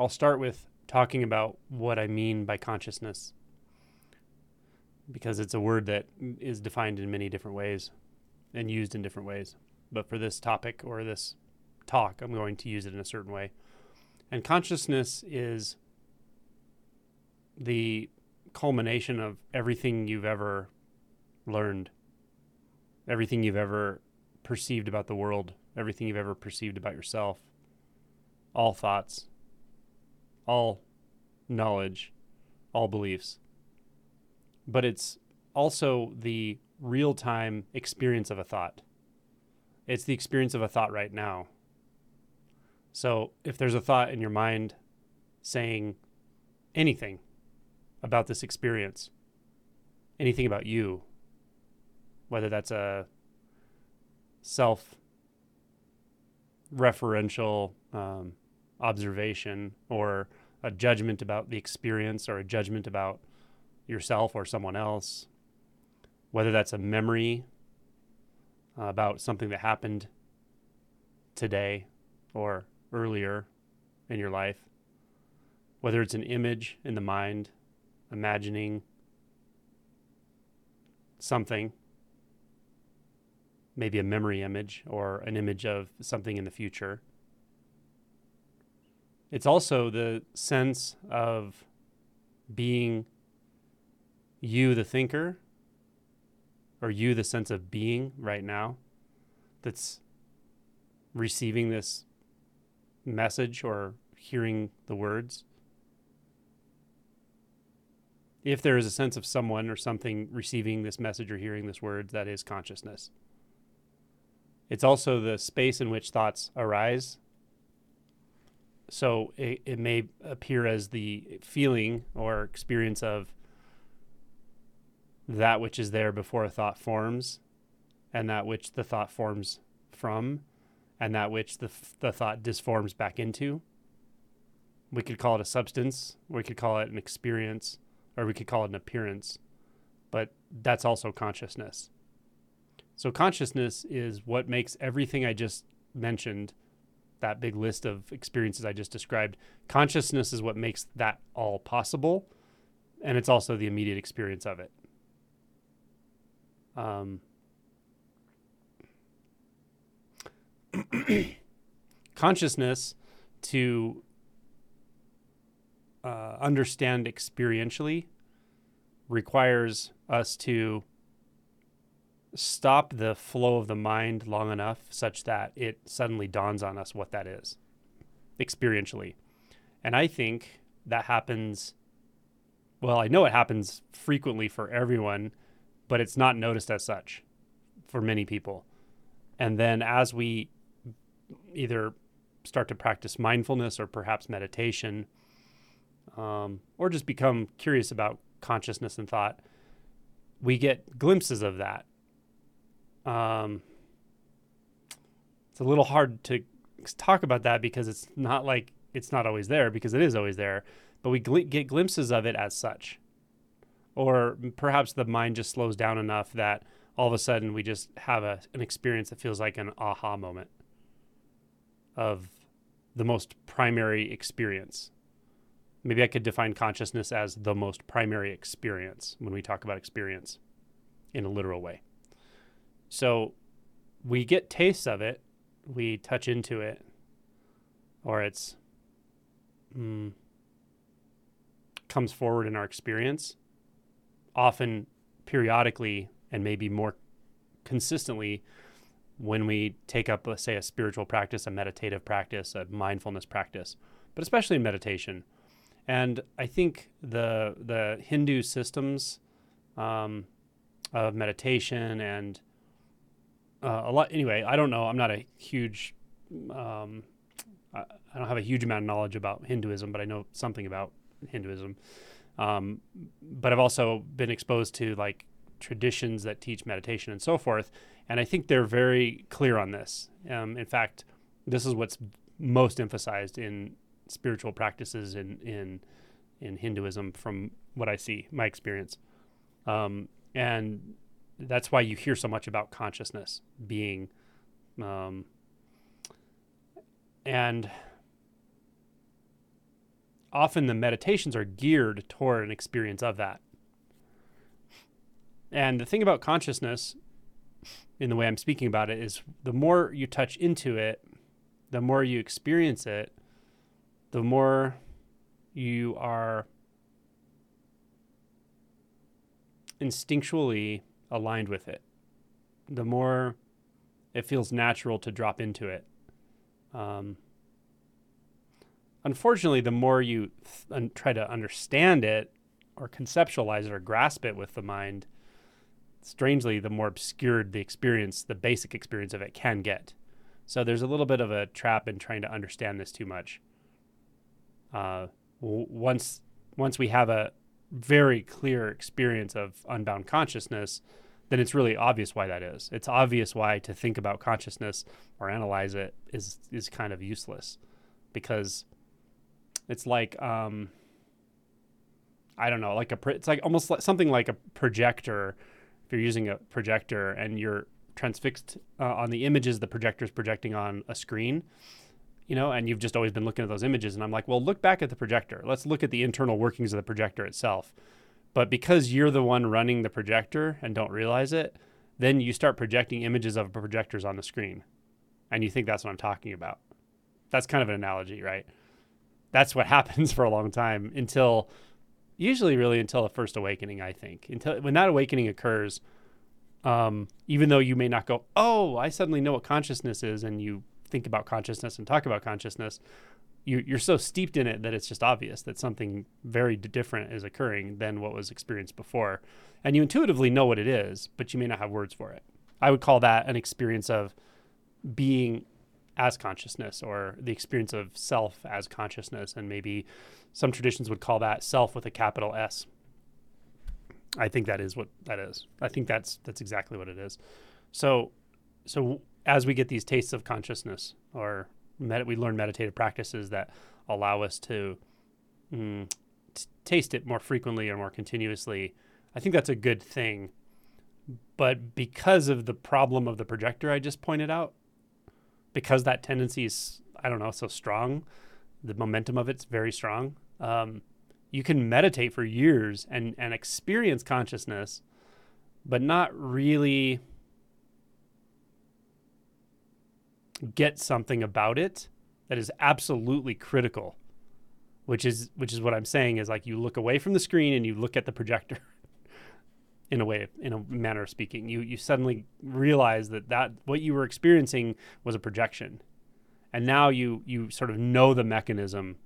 I'll start with talking about what I mean by consciousness because it's a word that is defined in many different ways and used in different ways. But for this topic or this talk, I'm going to use it in a certain way. And consciousness is the culmination of everything you've ever learned, everything you've ever perceived about the world, everything you've ever perceived about yourself, all thoughts, all knowledge, all beliefs. But it's also the real time experience of a thought. It's the experience of a thought right now. So if there's a thought in your mind saying anything about this experience, anything about you, whether that's a self referential um, observation or a judgment about the experience or a judgment about yourself or someone else, whether that's a memory uh, about something that happened today or earlier in your life, whether it's an image in the mind, imagining something, maybe a memory image or an image of something in the future. It's also the sense of being you, the thinker, or you, the sense of being right now, that's receiving this message or hearing the words. If there is a sense of someone or something receiving this message or hearing this words, that is consciousness. It's also the space in which thoughts arise. So it, it may appear as the feeling or experience of that which is there before a thought forms, and that which the thought forms from, and that which the, the thought disforms back into. We could call it a substance, we could call it an experience, or we could call it an appearance, but that's also consciousness. So, consciousness is what makes everything I just mentioned, that big list of experiences I just described, consciousness is what makes that all possible. And it's also the immediate experience of it. Um, consciousness to uh, understand experientially requires us to stop the flow of the mind long enough such that it suddenly dawns on us what that is experientially. And I think that happens, well, I know it happens frequently for everyone, but it's not noticed as such for many people. And then as we either start to practice mindfulness or perhaps meditation, um, or just become curious about consciousness and thought, we get glimpses of that. Um, it's a little hard to talk about that because it's not like it's not always there because it is always there, but we gl- get glimpses of it as such. Or perhaps the mind just slows down enough that all of a sudden we just have a, an experience that feels like an aha moment of the most primary experience. Maybe I could define consciousness as the most primary experience when we talk about experience in a literal way. So we get tastes of it, we touch into it, or it's mm, comes forward in our experience, often periodically and maybe more consistently when we take up, let's say, a spiritual practice, a meditative practice, a mindfulness practice, but especially meditation. And I think the the Hindu systems um, of meditation and uh, a lot. Anyway, I don't know. I'm not a huge. Um, I, I don't have a huge amount of knowledge about Hinduism, but I know something about Hinduism. Um, but I've also been exposed to like traditions that teach meditation and so forth. And I think they're very clear on this. Um, in fact, this is what's most emphasized in spiritual practices in in in Hinduism, from what I see, my experience, um, and that's why you hear so much about consciousness being, um, and often the meditations are geared toward an experience of that. And the thing about consciousness, in the way I'm speaking about it, is the more you touch into it, the more you experience it, the more you are instinctually aligned with it, the more it feels natural to drop into it. Um, unfortunately, the more you th- try to understand it or conceptualize it or grasp it with the mind, strangely, the more obscured the experience, the basic experience of it can get. So there's a little bit of a trap in trying to understand this too much. Uh, w- once once we have a very clear experience of unbound consciousness, then it's really obvious why that is. It's obvious why to think about consciousness or analyze it is is kind of useless, because it's like um, I don't know, like a it's like almost like something like a projector. If you're using a projector and you're transfixed uh, on the images the projector is projecting on a screen, you know, and you've just always been looking at those images. And I'm like, well, look back at the projector. Let's look at the internal workings of the projector itself. But because you're the one running the projector and don't realize it, then you start projecting images of projectors on the screen. And you think that's what I'm talking about. That's kind of an analogy, right? That's what happens for a long time until usually really until the first awakening, I think. Until when that awakening occurs, um, even though you may not go, oh, I suddenly know what consciousness is, and you think about consciousness and talk about consciousness, you, you're so steeped in it that it's just obvious that something very different is occurring than what was experienced before. And you intuitively know what it is, but you may not have words for it. I would call that an experience of being as consciousness or the experience of self as consciousness. And maybe some traditions would call that self with a capital S. I think that is what that is. I think that's that's exactly what it is. So so as we get these tastes of consciousness or med- we learn meditative practices that allow us to mm, t- taste it more frequently or more continuously, I think that's a good thing. But because of the problem of the projector I just pointed out, because that tendency is, I don't know, so strong, the momentum of it's very strong. Um, you can meditate for years and and experience consciousness, but not really get something about it that is absolutely critical. Which is which is what I'm saying is like you look away from the screen and you look at the projector. in a way in a manner of speaking you you suddenly realize that that what you were experiencing was a projection and now you you sort of know the mechanism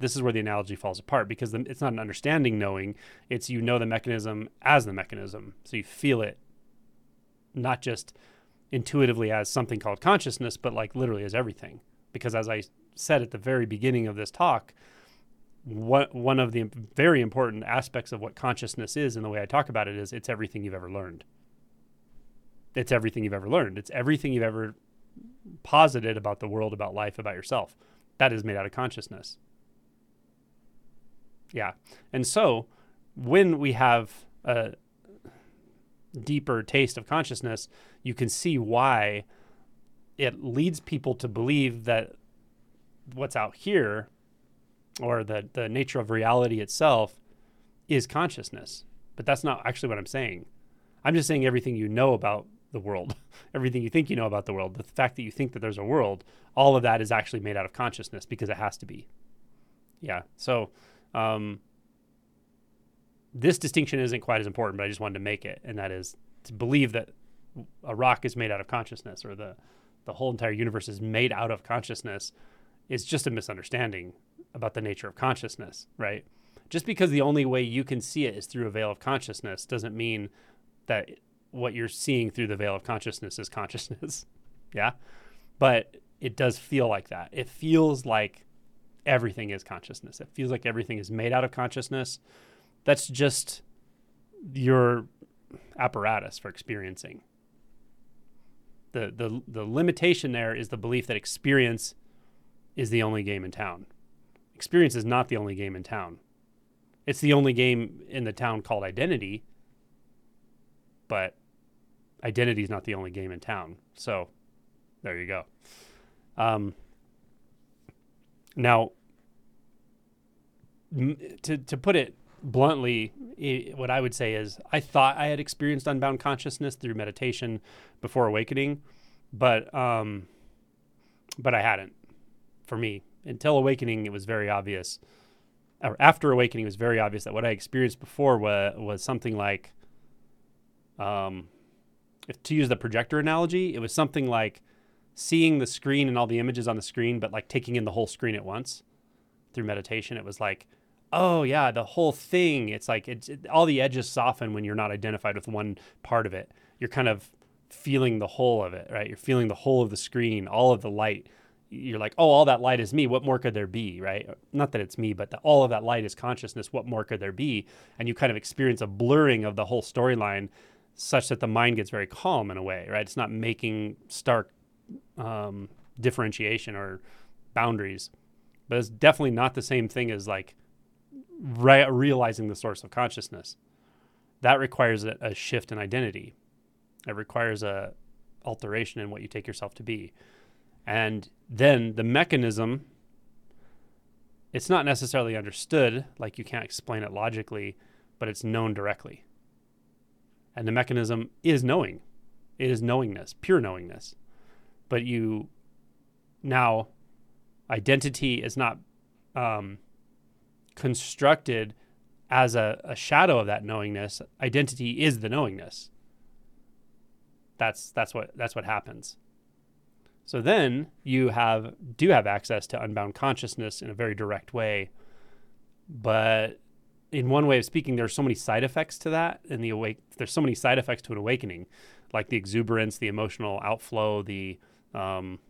this is where the analogy falls apart because the, it's not an understanding knowing it's you know the mechanism as the mechanism so you feel it not just intuitively as something called consciousness but like literally as everything. Because as i said at the very beginning of this talk what one of the very important aspects of what consciousness is and the way i talk about it is it's everything you've ever learned. It's everything you've ever learned. It's everything you've ever posited about the world about life about yourself. That is made out of consciousness. Yeah. And so when we have a deeper taste of consciousness, you can see why it leads people to believe that what's out here or the, the nature of reality itself is consciousness. But that's not actually what I'm saying. I'm just saying everything you know about the world, everything you think you know about the world, the fact that you think that there's a world, all of that is actually made out of consciousness because it has to be. Yeah. So um, this distinction isn't quite as important, but I just wanted to make it, and that is to believe that a rock is made out of consciousness or the the whole entire universe is made out of consciousness is just a misunderstanding about the nature of consciousness, right? Just because the only way you can see it is through a veil of consciousness doesn't mean that what you're seeing through the veil of consciousness is consciousness. yeah. But it does feel like that. It feels like everything is consciousness. It feels like everything is made out of consciousness. That's just your apparatus for experiencing. The, the, the limitation there is the belief that experience is the only game in town. Experience is not the only game in town. It's the only game in the town called identity, but identity is not the only game in town. So there you go. Um, now, to to put it bluntly, it, what I would say is I thought I had experienced unbound consciousness through meditation before awakening, but um, but I hadn't. For me, until awakening, it was very obvious. Or after awakening, it was very obvious that what I experienced before was was something like, um, if to use the projector analogy, it was something like seeing the screen and all the images on the screen, but like taking in the whole screen at once through meditation. It was like oh yeah, the whole thing. It's like it's it, all the edges soften when you're not identified with one part of it. You're kind of feeling the whole of it, right? You're feeling the whole of the screen, all of the light. You're like, oh, all that light is me. What more could there be, right? Not that it's me, but all of that light is consciousness. What more could there be? And you kind of experience a blurring of the whole storyline, such that the mind gets very calm in a way, right? It's not making stark um, differentiation or boundaries, but it's definitely not the same thing as like re- realizing the source of consciousness. That requires a, a shift in identity. It requires a alteration in what you take yourself to be. And then the mechanism, it's not necessarily understood, like you can't explain it logically, but it's known directly. And the mechanism is knowing. It is knowingness, pure knowingness. But you now, identity is not um, constructed as a, a shadow of that knowingness, identity is the knowingness. That's that's what that's what happens. So then you have do have access to unbound consciousness in a very direct way, but in one way of speaking, there's so many side effects to that, and the awake. There's so many side effects to an awakening, like the exuberance, the emotional outflow, the um,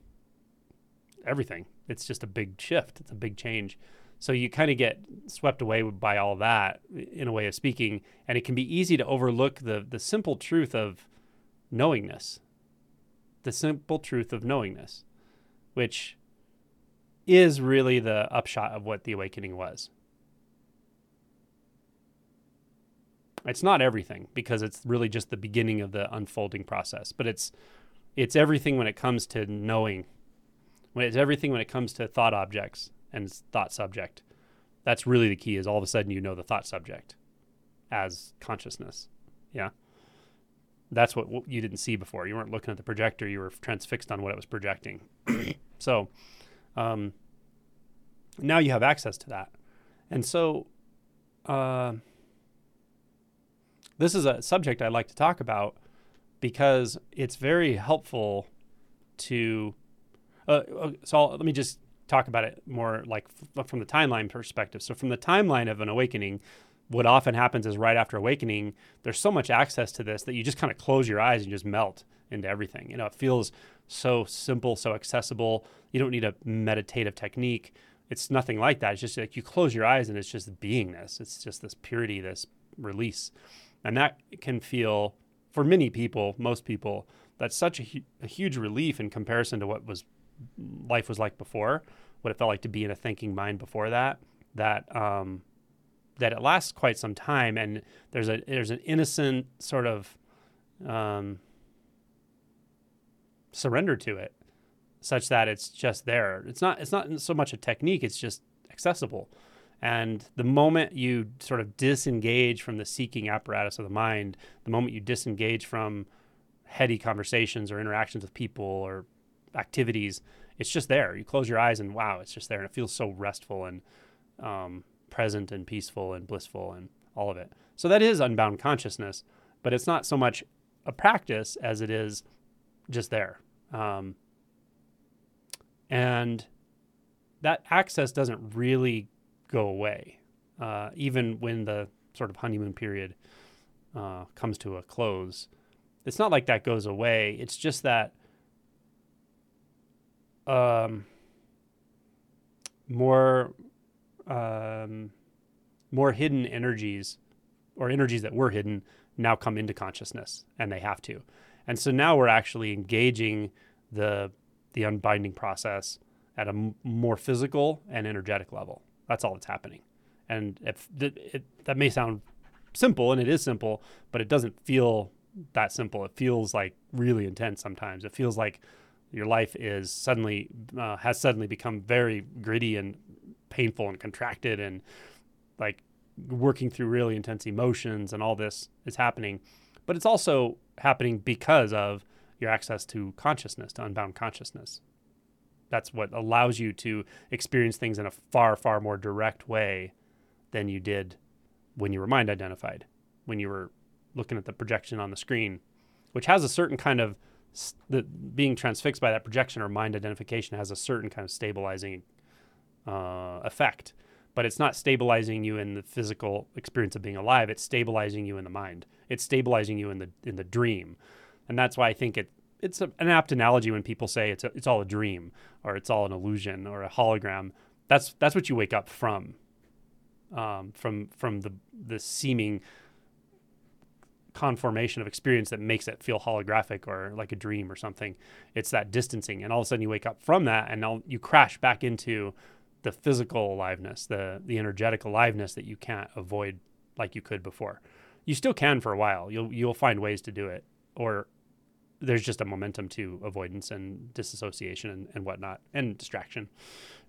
everything. It's just a big shift. It's a big change. So you kind of get swept away by all that, in a way of speaking, and it can be easy to overlook the the simple truth of knowingness, the simple truth of knowingness, which is really the upshot of what the awakening was. It's not everything because it's really just the beginning of the unfolding process, but it's it's everything when it comes to knowing. When it's everything when it comes to thought objects and thought subject. That's really the key is all of a sudden you know the thought subject as consciousness. Yeah. That's what you didn't see before. You weren't looking at the projector, you were transfixed on what it was projecting. so um, now you have access to that. And so uh, this is a subject I'd like to talk about because it's very helpful to. Uh, uh so I'll, let me just talk about it more like f- from the timeline perspective. So, from the timeline of an awakening, what often happens is right after awakening, there's so much access to this that you just kind of close your eyes and just melt into everything. You know, it feels so simple, so accessible. You don't need a meditative technique. It's nothing like that. It's just like you close your eyes and it's just beingness. It's just this purity, this release. And that can feel, for many people, most people, that's such a, hu- a huge relief in comparison to what was life was like before, what it felt like to be in a thinking mind before that, that um, that it lasts quite some time, and there's a there's an innocent sort of um, surrender to it, such that it's just there. It's not it's not so much a technique; it's just accessible. And the moment you sort of disengage from the seeking apparatus of the mind, the moment you disengage from heady conversations or interactions with people or activities, it's just there. You close your eyes and wow, it's just there, and it feels so restful and um, present and peaceful and blissful and all of it. So that is unbound consciousness, but it's not so much a practice as it is just there. Um, and that access doesn't really go away, uh, even when the sort of honeymoon period uh, comes to a close. It's not like that goes away. It's just that um, more um, more hidden energies or energies that were hidden now come into consciousness and they have to. And so now we're actually engaging the the unbinding process at a m- more physical and energetic level. That's all that's happening. And if th- it, that may sound simple and it is simple but it doesn't feel that simple. It feels like really intense sometimes. It feels like your life is suddenly uh, has suddenly become very gritty and painful and contracted and like working through really intense emotions and all this is happening. But it's also happening because of your access to consciousness, to unbound consciousness. That's what allows you to experience things in a far, far more direct way than you did when you were mind identified, when you were looking at the projection on the screen, which has a certain kind of the being transfixed by that projection or mind identification has a certain kind of stabilizing uh, effect. But it's not stabilizing you in the physical experience of being alive. It's stabilizing you in the mind. It's stabilizing you in the in the dream. And that's why i think it it's a, an apt analogy when people say it's a, it's all a dream or it's all an illusion or a hologram. That's that's what you wake up from um, from from the the seeming conformation of experience that makes it feel holographic or like a dream or something. It's that distancing, and all of a sudden you wake up from that, and now you crash back into the physical aliveness, the the energetic aliveness that you can't avoid like you could before. You still can for a while. You'll you'll find ways to do it, or there's just a momentum to avoidance and disassociation and, and whatnot and distraction.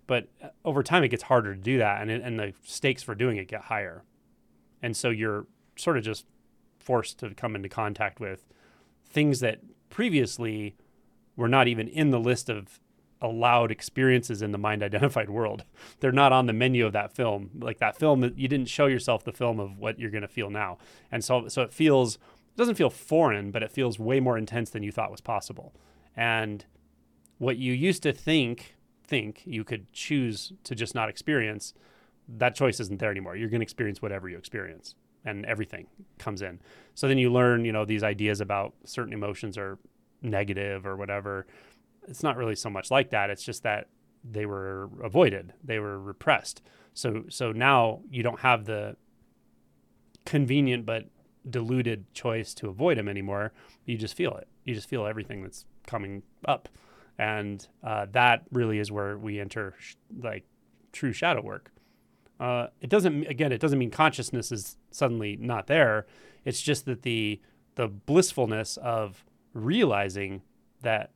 But uh, over time, it gets harder to do that, and it, and the stakes for doing it get higher, and so you're sort of just forced to come into contact with things that previously were not even in the list of allowed experiences in the mind identified world. They're not on the menu of that film. Like that film, you didn't show yourself the film of what you're going to feel now. And so, so it feels, it doesn't feel foreign, but it feels way more intense than you thought was possible. And what you used to think, think you could choose to just not experience, that choice isn't there anymore. You're going to experience whatever you experience and everything comes in. So then you learn, you know, these ideas about certain emotions are negative or whatever it's not really so much like that. It's just that they were avoided, they were repressed. So so now you don't have the convenient but diluted choice to avoid them anymore. You just feel it. You just feel everything that's coming up, and uh, that really is where we enter sh- like true shadow work. Uh, it doesn't again. It doesn't mean consciousness is suddenly not there. It's just that the the blissfulness of realizing that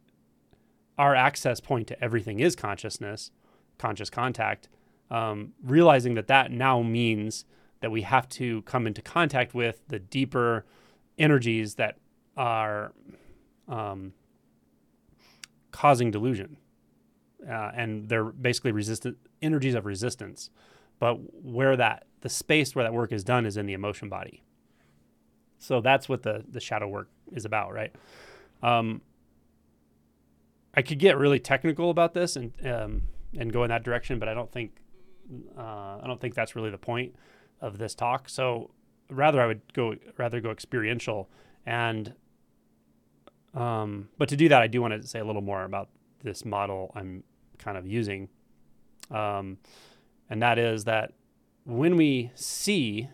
our access point to everything is consciousness, conscious contact, um, realizing that that now means that we have to come into contact with the deeper energies that are um, causing delusion. Uh, and they're basically resistant energies of resistance. But where that the space where that work is done is in the emotion body. So that's what the the shadow work is about, right? Um, I could get really technical about this and um, and go in that direction, but I don't think uh, I don't think that's really the point of this talk. So rather, I would go rather go experiential and um, but to do that, I do want to say a little more about this model I'm kind of using, um, and that is that when we see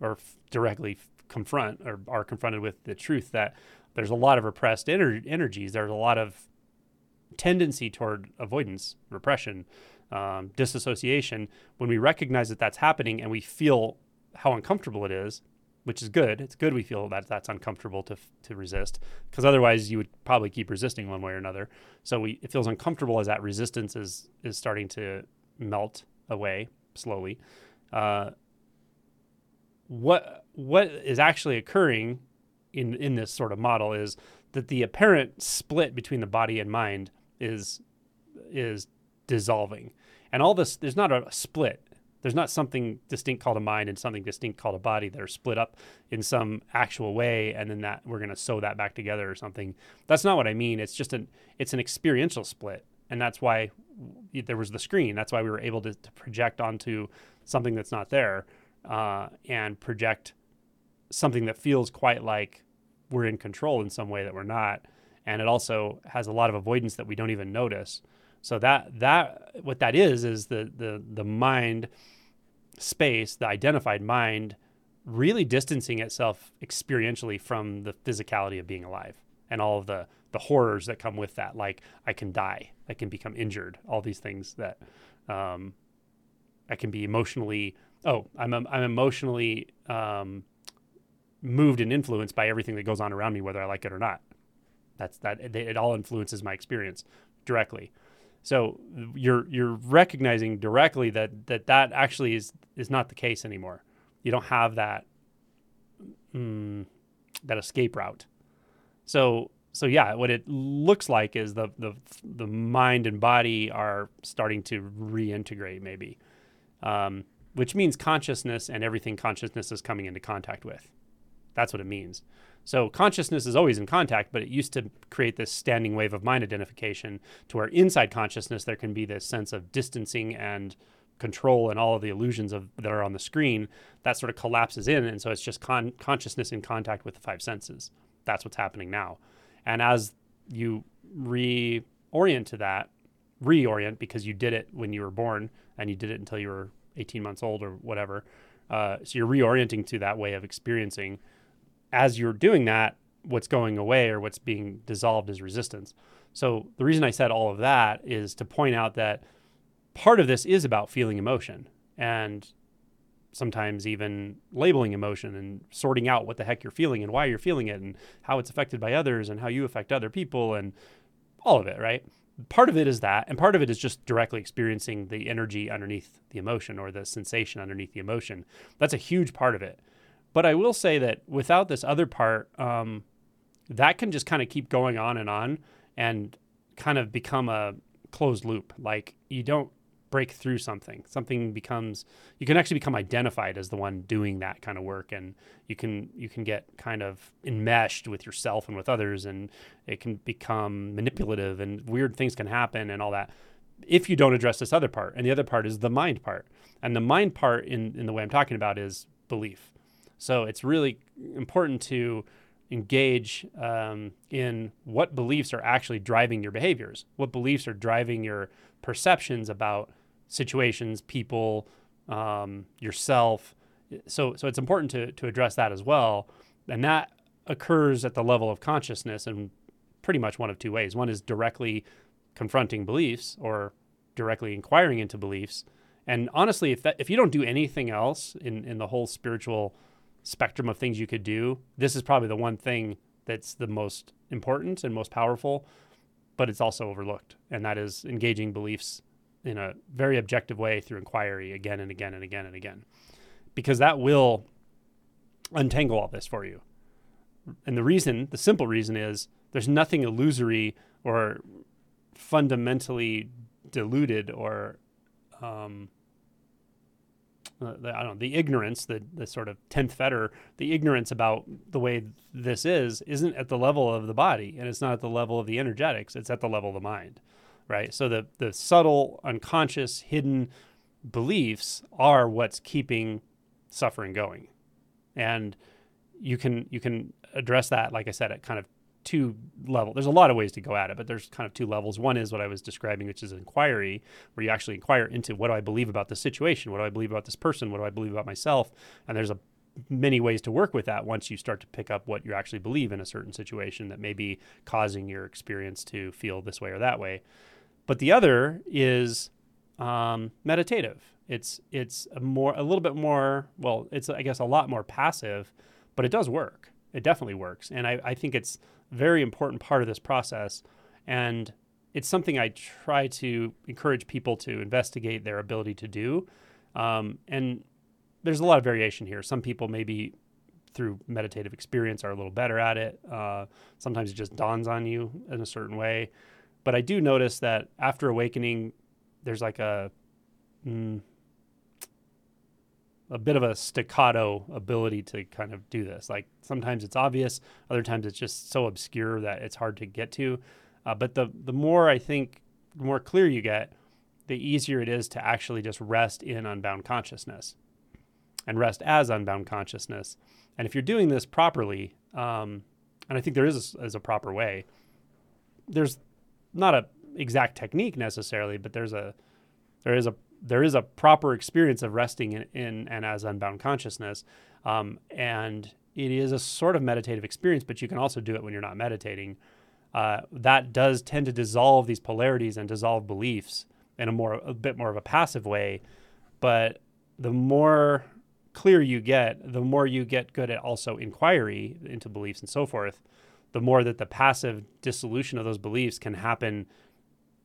or f- directly confront or are confronted with the truth that there's a lot of repressed ener- energies, there's a lot of tendency toward avoidance, repression, um, disassociation, when we recognize that that's happening and we feel how uncomfortable it is, which is good. It's good we feel that that's uncomfortable to to resist, because otherwise you would probably keep resisting one way or another. So we it feels uncomfortable as that resistance is is starting to melt away slowly. Uh, what what is actually occurring in in this sort of model is that the apparent split between the body and mind is is dissolving. And all this there's not a split. There's not something distinct called a mind and something distinct called a body that are split up in some actual way and then that we're going to sew that back together or something. That's not what I mean. It's just an it's an experiential split. And that's why there was the screen. That's why we were able to, to project onto something that's not there uh, and project something that feels quite like we're in control in some way that we're not and it also has a lot of avoidance that we don't even notice. So that that what that is is the the the mind space, the identified mind, really distancing itself experientially from the physicality of being alive and all of the the horrors that come with that. Like I can die, I can become injured, all these things that um, I can be emotionally. Oh, I'm I'm emotionally um, moved and influenced by everything that goes on around me, whether I like it or not. That's that. It, it all influences my experience directly, So you're you're recognizing directly that that that actually is is not the case anymore. You don't have that mm, that escape route. So so yeah, what it looks like is the the the mind and body are starting to reintegrate maybe, um, which means consciousness and everything consciousness is coming into contact with. That's what it means. So consciousness is always in contact, but it used to create this standing wave of mind identification to where inside consciousness there can be this sense of distancing and control and all of the illusions of that are on the screen that sort of collapses in and so it's just con- consciousness in contact with the five senses that's what's happening now and as you reorient to that reorient because you did it when you were born and you did it until you were 18 months old or whatever uh, so you're reorienting to that way of experiencing as you're doing that, what's going away or what's being dissolved is resistance. So the reason I said all of that is to point out that part of this is about feeling emotion and sometimes even labeling emotion and sorting out what the heck you're feeling and why you're feeling it and how it's affected by others and how you affect other people and all of it, right? Part of it is that, and part of it is just directly experiencing the energy underneath the emotion or the sensation underneath the emotion. That's a huge part of it. But I will say that without this other part, um, that can just kind of keep going on and on and kind of become a closed loop. Like you don't break through something. Something becomes you can actually become identified as the one doing that kind of work and you can you can get kind of enmeshed with yourself and with others and it can become manipulative and weird things can happen and all that if you don't address this other part. And the other part is the mind part. And the mind part in, in the way I'm talking about is belief. So it's really important to engage um, in what beliefs are actually driving your behaviors, what beliefs are driving your perceptions about situations, people, um, yourself. So, so it's important to, to address that as well. And that occurs at the level of consciousness in pretty much one of two ways. One is directly confronting beliefs or directly inquiring into beliefs. And honestly, if that if you don't do anything else in, in the whole spiritual spectrum of things you could do, this is probably the one thing that's the most important and most powerful, but it's also overlooked. And that is engaging beliefs in a very objective way through inquiry again and again and again and again. Because that will untangle all this for you. And the reason, the simple reason is there's nothing illusory or fundamentally diluted or um, uh, the, I don't know, the ignorance, the, the sort of 10th fetter, the ignorance about the way this is, isn't at the level of the body and it's not at the level of the energetics, it's at the level of the mind, right? So the, the subtle, unconscious, hidden beliefs are what's keeping suffering going. And you can, you can address that, like I said, at kind of two level. There's a lot of ways to go at it, but there's kind of two levels. One is what I was describing, which is inquiry, where you actually inquire into what do I believe about the situation, what do I believe about this person, what do I believe about myself, and there's a many ways to work with that once you start to pick up what you actually believe in a certain situation that may be causing your experience to feel this way or that way. But the other is um, meditative. It's it's a more a little bit more well, it's I guess a lot more passive, but it does work. It definitely works, and I, I think it's a very important part of this process. And it's something I try to encourage people to investigate their ability to do. Um, and there's a lot of variation here. Some people maybe through meditative experience are a little better at it. Uh, sometimes it just dawns on you in a certain way. But I do notice that after awakening, there's like a mm, a bit of a staccato ability to kind of do this. Like sometimes it's obvious, other times it's just so obscure that it's hard to get to. Uh, but the the more I think, the more clear you get, the easier it is to actually just rest in unbound consciousness, and rest as unbound consciousness. And if you're doing this properly, um, and I think there is a, is a proper way. There's not a exact technique necessarily, but there's a there is a there is a proper experience of resting in, in and as unbound consciousness. Um, and it is a sort of meditative experience, but you can also do it when you're not meditating. Uh, that does tend to dissolve these polarities and dissolve beliefs in a more a bit more of a passive way. But the more clear you get, the more you get good at also inquiry into beliefs and so forth, the more that the passive dissolution of those beliefs can happen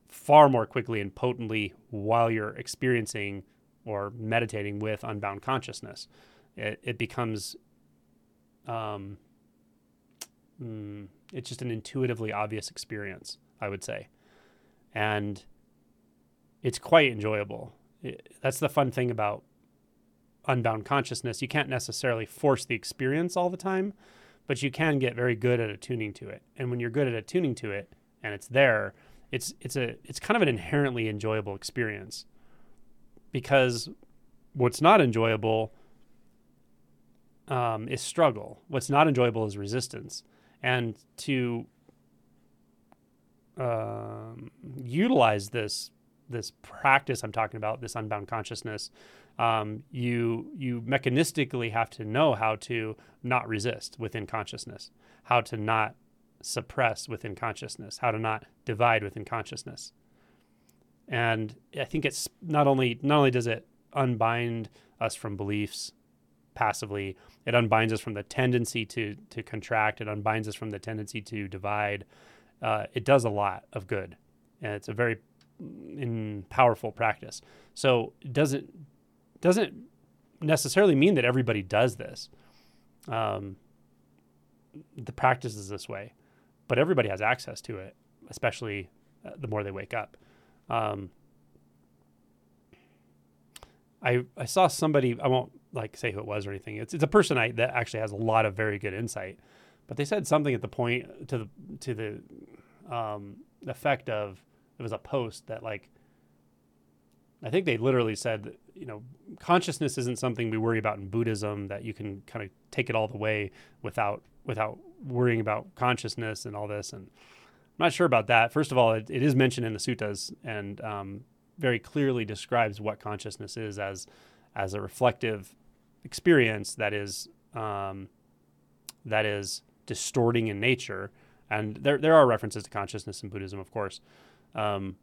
far more quickly and potently while you're experiencing or meditating with unbound consciousness. It, it becomes, um, mm, it's just an intuitively obvious experience, I would say. And it's quite enjoyable. It, that's the fun thing about unbound consciousness. You can't necessarily force the experience all the time, but you can get very good at attuning to it. And when you're good at attuning to it and it's there, it's it's a it's kind of an inherently enjoyable experience. Because what's not enjoyable um, is struggle. What's not enjoyable is resistance. And to um, utilize this this practice I'm talking about, this unbound consciousness, um, you you mechanistically have to know how to not resist within consciousness, how to not suppress within consciousness, how to not divide within consciousness. And I think it's not only not only does it unbind us from beliefs passively, it unbinds us from the tendency to to contract, it unbinds us from the tendency to divide. Uh, it does a lot of good, and it's a very mm, in powerful practice. So doesn't doesn't necessarily mean that everybody does this. Um, the practice is this way, but everybody has access to it, especially uh, the more they wake up. Um, I I saw somebody. I won't like say who it was or anything. It's it's a person I that actually has a lot of very good insight, but they said something at the point to the to the um, effect of it was a post that like I think they literally said, you know, consciousness isn't something we worry about in Buddhism that you can kind of take it all the way without without worrying about consciousness and all this. And I'm not sure about that. First of all, it, it is mentioned in the suttas and um, very clearly describes what consciousness is as as a reflective experience that is um, that is distorting in nature. And there there are references to consciousness in Buddhism, of course. Um,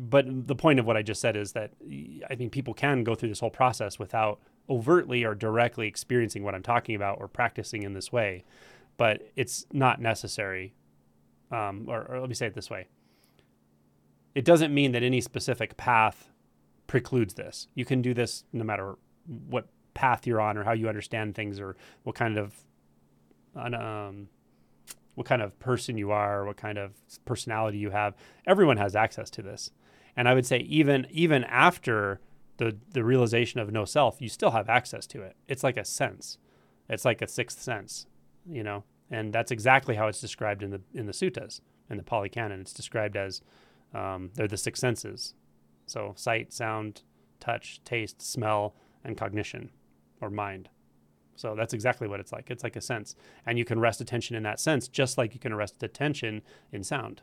but the point of what I just said is that I think people can go through this whole process without overtly or directly experiencing what I'm talking about or practicing in this way, but it's not necessary. Um, or, or let me say it this way: it doesn't mean that any specific path precludes this. You can do this no matter what path you're on or how you understand things or what kind of um, what kind of person you are, what kind of personality you have. Everyone has access to this. And I would say even even after the the realization of no self, you still have access to it. It's like a sense. It's like a sixth sense, you know. And that's exactly how it's described in the in the suttas in the Pali Canon. It's described as um, they're the six senses. So sight, sound, touch, taste, smell, and cognition, or mind. So that's exactly what it's like. It's like a sense, and you can rest attention in that sense, just like you can rest attention in sound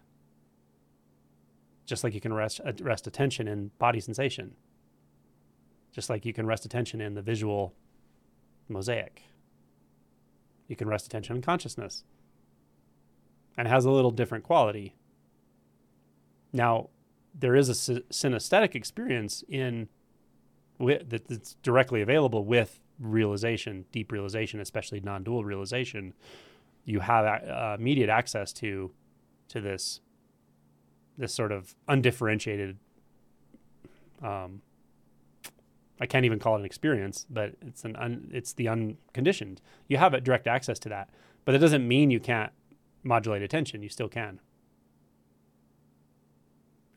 just like you can rest uh, rest attention in body sensation. Just like you can rest attention in the visual mosaic. You can rest attention in consciousness. And it has a little different quality. Now there is a synesthetic experience in that's directly available with realization deep realization especially non-dual realization. You have uh, immediate access to to this this sort of undifferentiated um, I can't even call it an experience, but it's an un, it's the unconditioned. You have direct access to that, but that doesn't mean you can't modulate attention. You still can.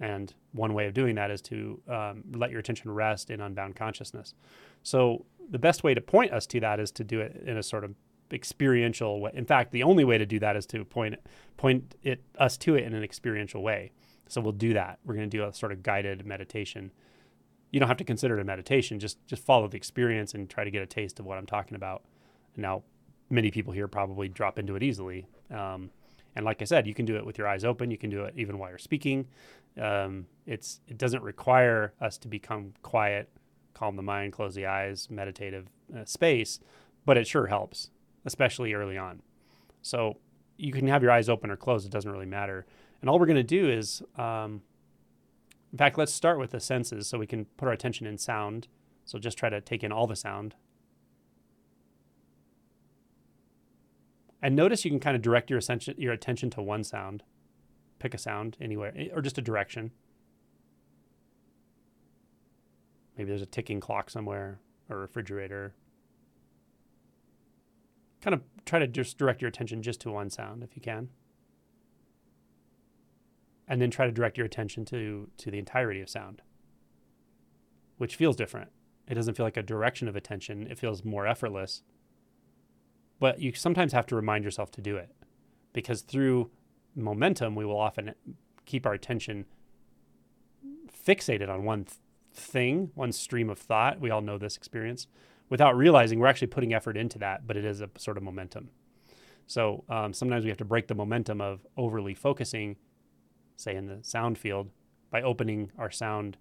And one way of doing that is to um, let your attention rest in unbound consciousness. So the best way to point us to that is to do it in a sort of experiential way. In fact, the only way to do that is to point point it us to it in an experiential way. So we'll do that. We're going to do a sort of guided meditation. You don't have to consider it a meditation. Just just follow the experience and try to get a taste of what I'm talking about. Now, many people here probably drop into it easily. Um, and like I said, you can do it with your eyes open. You can do it even while you're speaking. Um, it's it doesn't require us to become quiet, calm the mind, close the eyes, meditative uh, space, but it sure helps, especially early on. So you can have your eyes open or closed. It doesn't really matter. And all we're going to do is, um, in fact, let's start with the senses so we can put our attention in sound. So just try to take in all the sound. And notice you can kind of direct your, your attention to one sound. Pick a sound anywhere, eh, or just a direction. Maybe there's a ticking clock somewhere, or a refrigerator. Kind of try to just direct your attention just to one sound if you can. And then try to direct your attention to to the entirety of sound. Which feels different. It doesn't feel like a direction of attention. It feels more effortless. But you sometimes have to remind yourself to do it because through momentum, we will often keep our attention fixated on one th- thing, one stream of thought. We all know this experience without realizing we're actually putting effort into that, but it is a sort of momentum. So um, sometimes we have to break the momentum of overly focusing, say in the sound field, by opening our sound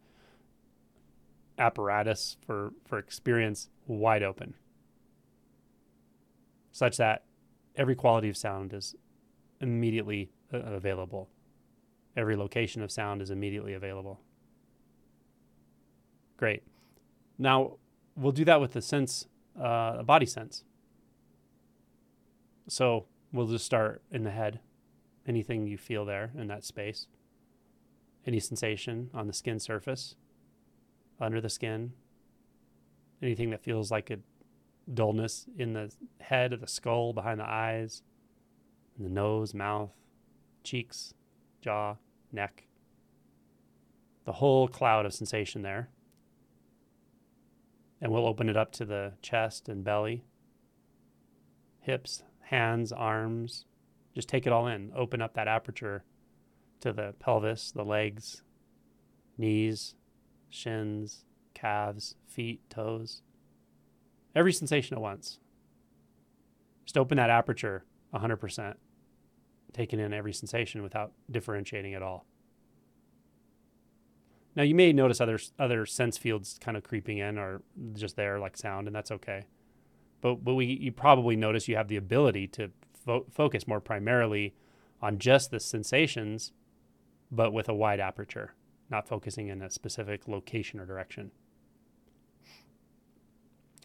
apparatus for, for experience wide open, such that every quality of sound is immediately uh, available. Every location of sound is immediately available. Great. Now we'll do that with the sense, uh, a body sense. So we'll just start in the head. Anything you feel there in that space. Any sensation on the skin surface, under the skin. Anything that feels like a dullness in the head, of the skull, behind the eyes, in the nose, mouth, cheeks, jaw, neck. The whole cloud of sensation there. And we'll open it up to the chest and belly, hips, hands, arms. Just take it all in. Open up that aperture to the pelvis, the legs, knees, shins, calves, feet, toes. Every sensation at once. Just open that aperture 100%, taking in every sensation without differentiating at all. Now you may notice other other sense fields kind of creeping in or just there like sound, and that's okay. But but we you probably notice you have the ability to fo- focus more primarily on just the sensations, but with a wide aperture, not focusing in a specific location or direction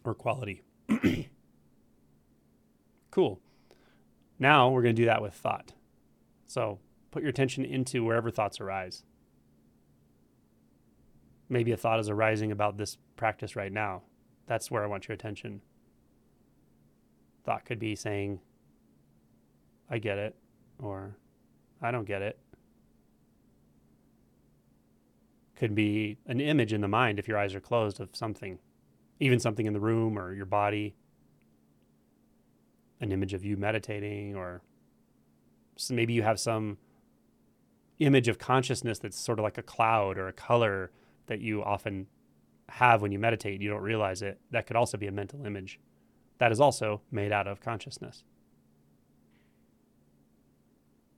or quality. cool. Now we're going to do that with thought. So put your attention into wherever thoughts arise maybe a thought is arising about this practice right now. That's where I want your attention. Thought could be saying, I get it, or I don't get it. Could be an image in the mind if your eyes are closed of something, even something in the room or your body, an image of you meditating, or maybe you have some image of consciousness that's sort of like a cloud or a color that you often have when you meditate, you don't realize it, that could also be a mental image that is also made out of consciousness.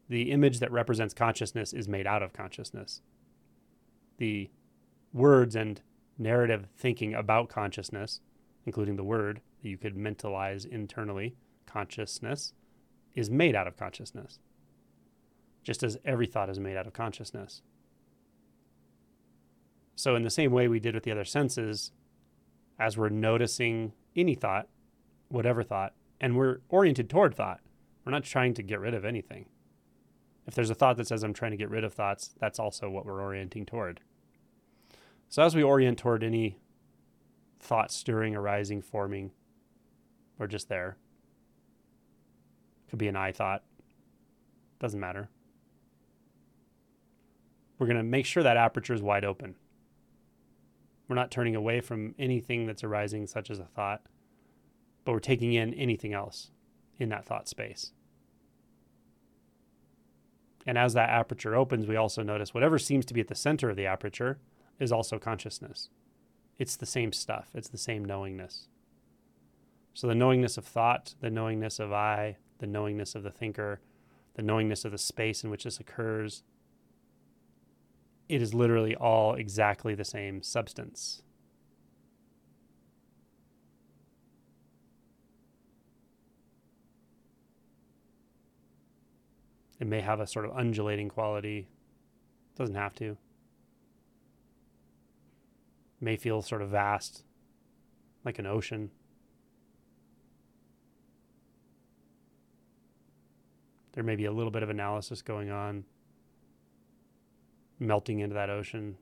The image that represents consciousness is made out of consciousness. The words and narrative thinking about consciousness, including the word that you could mentalize internally, consciousness, is made out of consciousness, just as every thought is made out of consciousness. So, in the same way we did with the other senses, as we're noticing any thought, whatever thought, and we're oriented toward thought, we're not trying to get rid of anything. If there's a thought that says I'm trying to get rid of thoughts, that's also what we're orienting toward. So, as we orient toward any thought stirring, arising, forming, or just there, could be an I thought, doesn't matter. We're going to make sure that aperture is wide open. We're not turning away from anything that's arising, such as a thought, but we're taking in anything else in that thought space. And as that aperture opens, we also notice whatever seems to be at the center of the aperture is also consciousness. It's the same stuff, it's the same knowingness. So the knowingness of thought, the knowingness of I, the knowingness of the thinker, the knowingness of the space in which this occurs, it is literally all exactly the same substance. It may have a sort of undulating quality. Doesn't have to. May feel sort of vast, like an ocean. There may be a little bit of analysis going on melting into that ocean.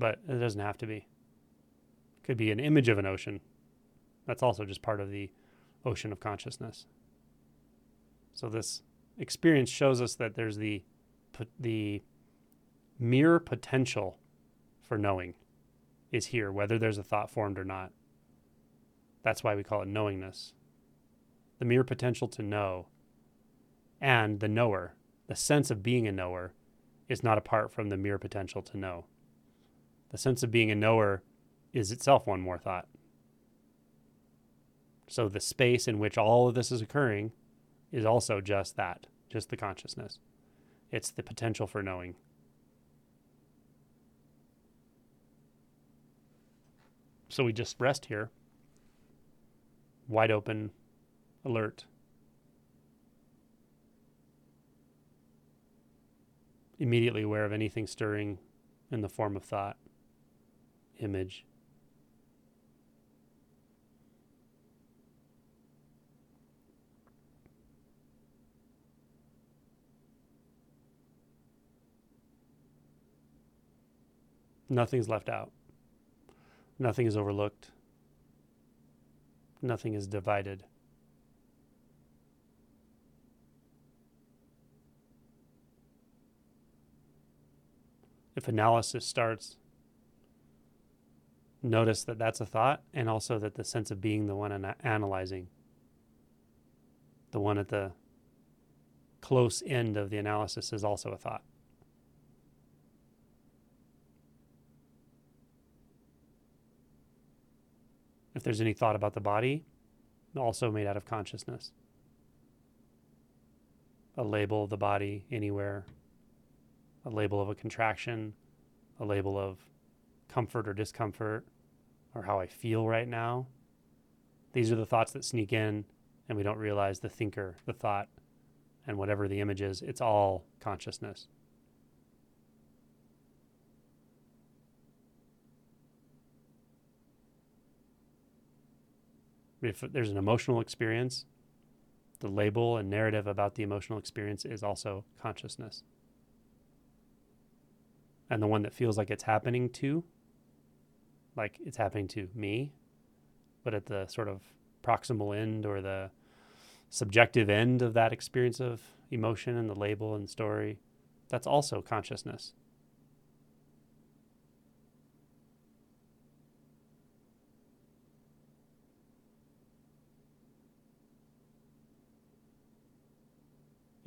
but it doesn't have to be. Could be an image of an ocean. That's also just part of the ocean of consciousness. So this experience shows us that there's the the mere potential for knowing is here, whether there's a thought formed or not. That's why we call it knowingness. The mere potential to know and the knower, the sense of being a knower, is not apart from the mere potential to know. The sense of being a knower is itself one more thought. So the space in which all of this is occurring is also just that, just the consciousness. It's the potential for knowing. So we just rest here, wide open, alert. Immediately aware of anything stirring in the form of thought, image, Nothing's left out. Nothing is overlooked. Nothing is divided. If analysis starts, notice that that's a thought and also that the sense of being the one ana- analyzing, the one at the close end of the analysis is also a thought. If there's any thought about the body, also made out of consciousness. A label of the body anywhere, a label of a contraction, a label of comfort or discomfort, or how I feel right now. These are the thoughts that sneak in, and we don't realize the thinker, the thought, and whatever the image is, it's all consciousness. If there's an emotional experience, the label and narrative about the emotional experience is also consciousness. And the one that feels like it's happening to, like it's happening to me, but at the sort of proximal end or the subjective end of that experience of emotion and the label and story, that's also consciousness.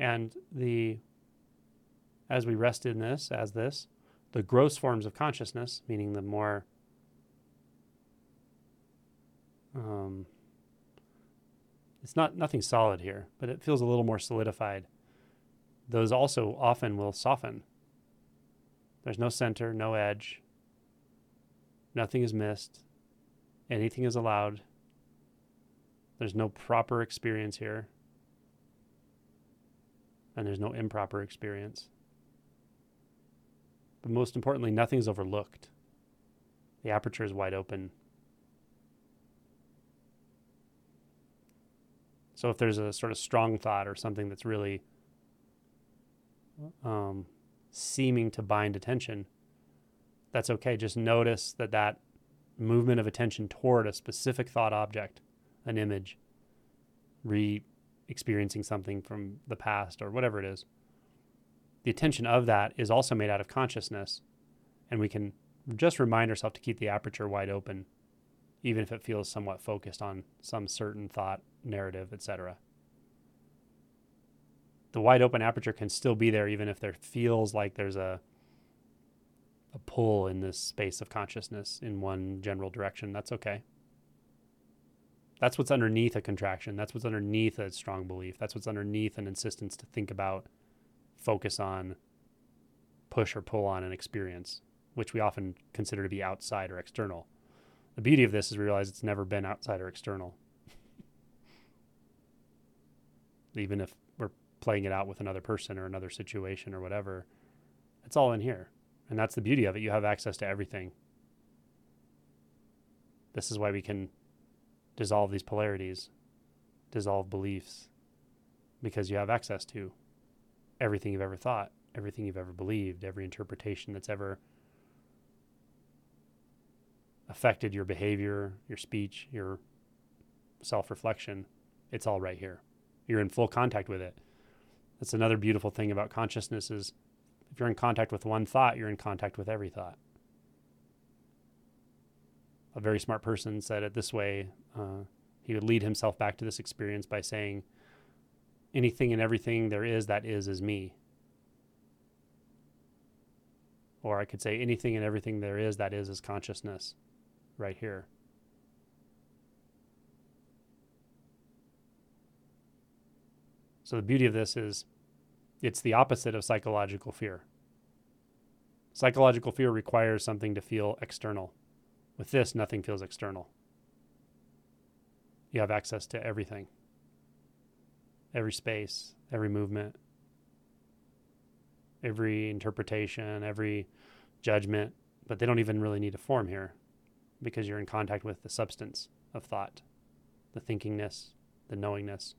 And the as we rest in this, as this, the gross forms of consciousness, meaning the more um, it's not nothing solid here, but it feels a little more solidified. Those also often will soften. There's no center, no edge. Nothing is missed. Anything is allowed. There's no proper experience here and there's no improper experience. But most importantly, nothing is overlooked. The aperture is wide open. So if there's a sort of strong thought or something that's really um, seeming to bind attention, that's okay. Just notice that that movement of attention toward a specific thought object, an image, re experiencing something from the past or whatever it is. The attention of that is also made out of consciousness, and we can just remind ourselves to keep the aperture wide open, even if it feels somewhat focused on some certain thought, narrative, etc. The wide open aperture can still be there, even if there feels like there's a a pull in this space of consciousness in one general direction. That's okay. That's what's underneath a contraction. That's what's underneath a strong belief. That's what's underneath an insistence to think about, focus on, push or pull on an experience, which we often consider to be outside or external. The beauty of this is we realize it's never been outside or external. Even if we're playing it out with another person or another situation or whatever, it's all in here. And that's the beauty of it. You have access to everything. This is why we can dissolve these polarities, dissolve beliefs, because you have access to everything you've ever thought, everything you've ever believed, every interpretation that's ever affected your behavior, your speech, your self reflection, it's all right here. You're in full contact with it. That's another beautiful thing about consciousness is if you're in contact with one thought, you're in contact with every thought. A very smart person said it this way. Uh, he would lead himself back to this experience by saying, Anything and everything there is that is, is me. Or I could say, Anything and everything there is that is, is consciousness right here. So the beauty of this is it's the opposite of psychological fear. Psychological fear requires something to feel external. With this, nothing feels external. You have access to everything every space, every movement, every interpretation, every judgment, but they don't even really need to form here because you're in contact with the substance of thought, the thinkingness, the knowingness,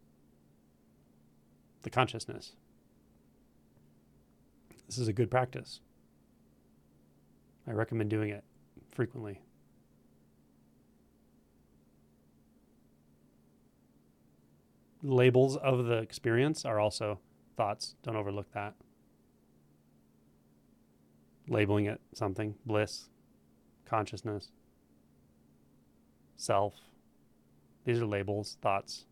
the consciousness. This is a good practice. I recommend doing it frequently. Labels of the experience are also thoughts. Don't overlook that. Labeling it something bliss, consciousness, self. These are labels, thoughts.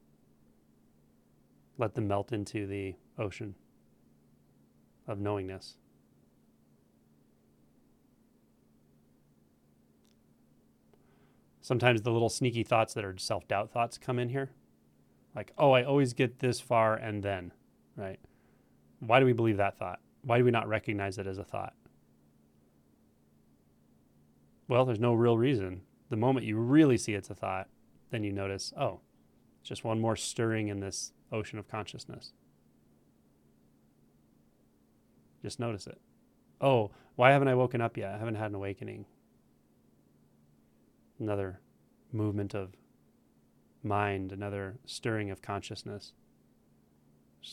Let them melt into the ocean of knowingness. Sometimes the little sneaky thoughts that are self doubt thoughts come in here. Like, oh, I always get this far and then, right? Why do we believe that thought? Why do we not recognize it as a thought? Well, there's no real reason. The moment you really see it's a thought, then you notice, oh, just one more stirring in this ocean of consciousness. Just notice it. Oh, why haven't I woken up yet? I haven't had an awakening. Another movement of mind, another stirring of consciousness.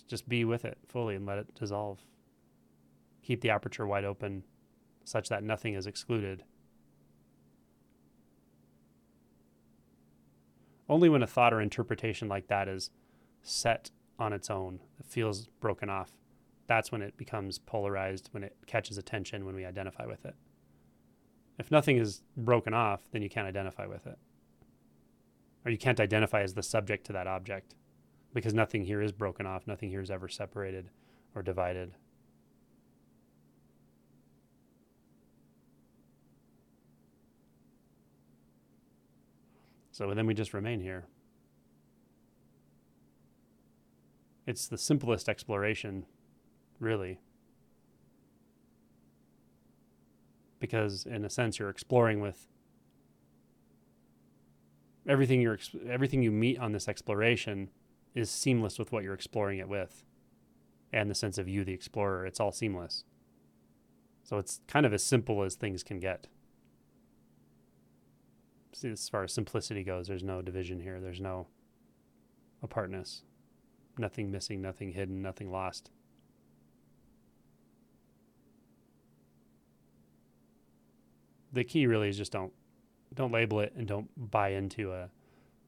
Just be with it fully and let it dissolve. Keep the aperture wide open such that nothing is excluded. Only when a thought or interpretation like that is set on its own, it feels broken off, that's when it becomes polarized, when it catches attention, when we identify with it. If nothing is broken off, then you can't identify with it. Or you can't identify as the subject to that object because nothing here is broken off, nothing here is ever separated or divided. So then we just remain here. It's the simplest exploration really. Because in a sense, you're exploring with everything you're everything you meet on this exploration is seamless with what you're exploring it with, and the sense of you, the explorer. It's all seamless. So it's kind of as simple as things can get. See, as far as simplicity goes, there's no division here. There's no apartness. Nothing missing, nothing hidden, nothing lost. the key really is just don't don't label it and don't buy into a,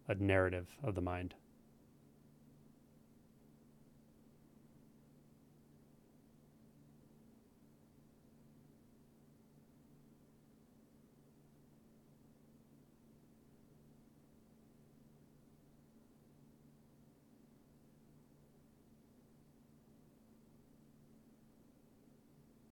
a narrative of the mind.